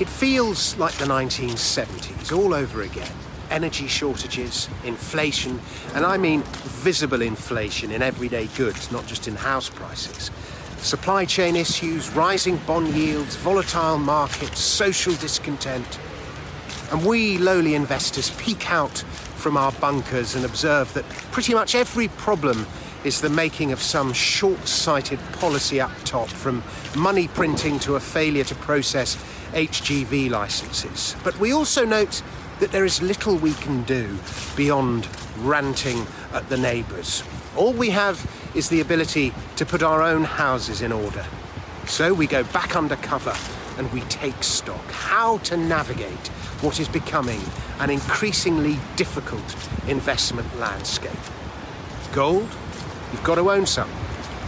It feels like the 1970s all over again. Energy shortages, inflation, and I mean visible inflation in everyday goods, not just in house prices. Supply chain issues, rising bond yields, volatile markets, social discontent. And we lowly investors peek out from our bunkers and observe that pretty much every problem is the making of some short sighted policy up top, from money printing to a failure to process HGV licenses. But we also note that there is little we can do beyond ranting at the neighbours. All we have is the ability to put our own houses in order. So we go back under cover and we take stock how to navigate what is becoming an increasingly difficult investment landscape. Gold? You've got to own some.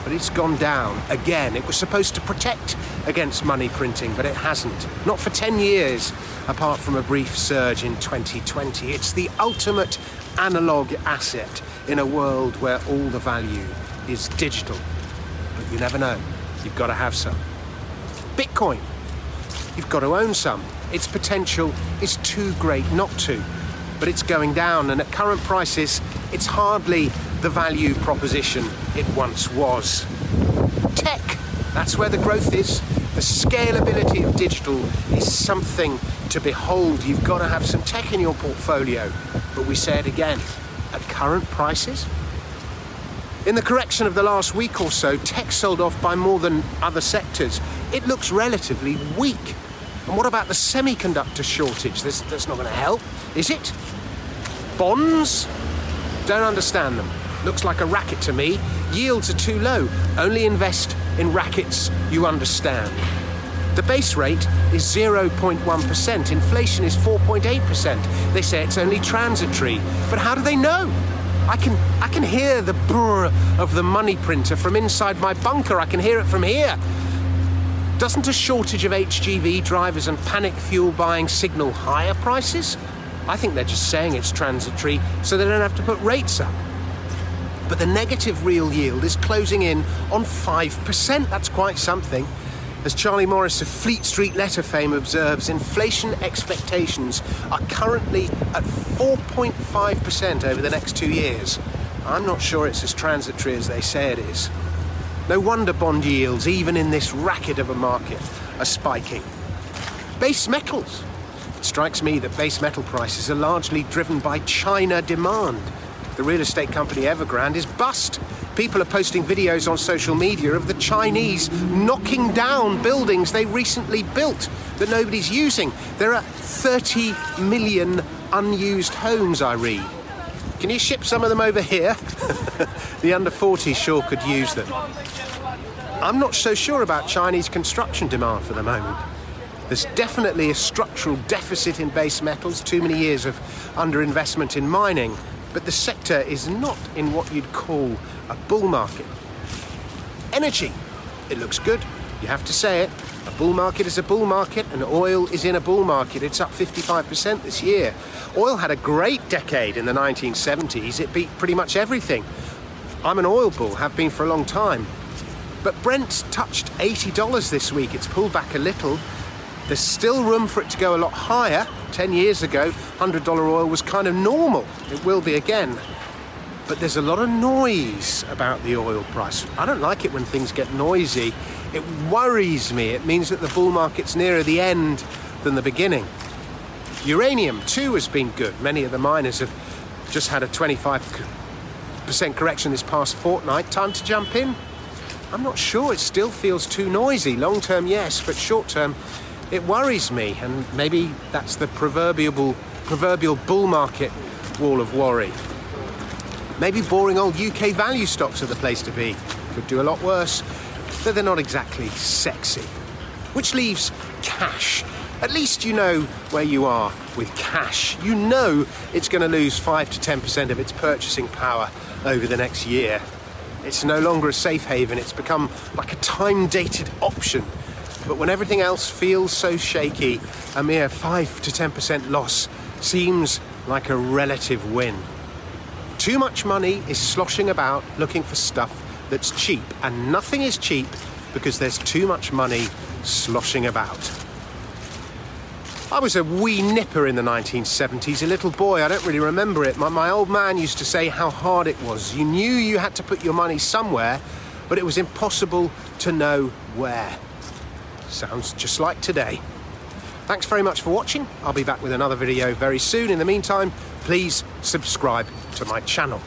But it's gone down again. It was supposed to protect against money printing, but it hasn't. Not for 10 years, apart from a brief surge in 2020. It's the ultimate analog asset in a world where all the value is digital. But you never know. You've got to have some. Bitcoin. You've got to own some. Its potential is too great not to. But it's going down, and at current prices, it's hardly the value proposition it once was. Tech, that's where the growth is. The scalability of digital is something to behold. You've got to have some tech in your portfolio. But we say it again at current prices. In the correction of the last week or so, tech sold off by more than other sectors. It looks relatively weak. And what about the semiconductor shortage? That's, not going to help, is it? Bonds? Don't understand them. Looks like a racket to me. Yields are too low. Only invest in rackets you understand. The base rate is 0.1%. Inflation is 4.8%. They say it's only transitory. But how do they know? I can, I can hear the brr of the money printer from inside my bunker. I can hear it from here. Doesn't a shortage of HGV drivers and panic fuel buying signal higher prices? I think they're just saying it's transitory so they don't have to put rates up. But the negative real yield is closing in on 5%. That's quite something. As Charlie Morris of Fleet Street letter fame observes, inflation expectations are currently at 4.5% over the next two years. I'm not sure it's as transitory as they say it is. No wonder bond yields, even in this racket of a market, are spiking. Base metals. It strikes me that base metal prices are largely driven by China demand. The real estate company Evergrande is bust. People are posting videos on social media of the Chinese knocking down buildings they recently built that nobody's using. There are 30 million unused homes, I read. Can you ship some of them over here? the under 40s sure could use them. I'm not so sure about Chinese construction demand for the moment. There's definitely a structural deficit in base metals, too many years of underinvestment in mining, but the sector is not in what you'd call a bull market. Energy. It looks good. You have to say it. A bull market is a bull market, and oil is in a bull market. It's up 55% this year. Oil had a great decade in the 1970s. It beat pretty much everything. I'm an oil bull, have been for a long time. But Brent touched $80 this week. It's pulled back a little. There's still room for it to go a lot higher. 10 years ago, $100 oil was kind of normal. It will be again. But there's a lot of noise about the oil price. I don't like it when things get noisy. It worries me. It means that the bull market's nearer the end than the beginning. Uranium, too, has been good. Many of the miners have just had a 25% correction this past fortnight. Time to jump in? I'm not sure. It still feels too noisy. Long term, yes, but short term, it worries me, and maybe that's the proverbial proverbial bull market wall of worry. Maybe boring old UK value stocks are the place to be. Could do a lot worse, but they're not exactly sexy. Which leaves cash. At least you know where you are with cash. You know it's going to lose 5 to 10% of its purchasing power over the next year. It's no longer a safe haven, it's become like a time dated option but when everything else feels so shaky, a mere 5 to 10% loss seems like a relative win. Too much money is sloshing about looking for stuff that's cheap, and nothing is cheap because there's too much money sloshing about. I was a wee nipper in the 1970s, a little boy. I don't really remember it. My, my old man used to say how hard it was. You knew you had to put your money somewhere, but it was impossible to know where. Sounds just like today. Thanks very much for watching. I'll be back with another video very soon. In the meantime, please subscribe to my channel.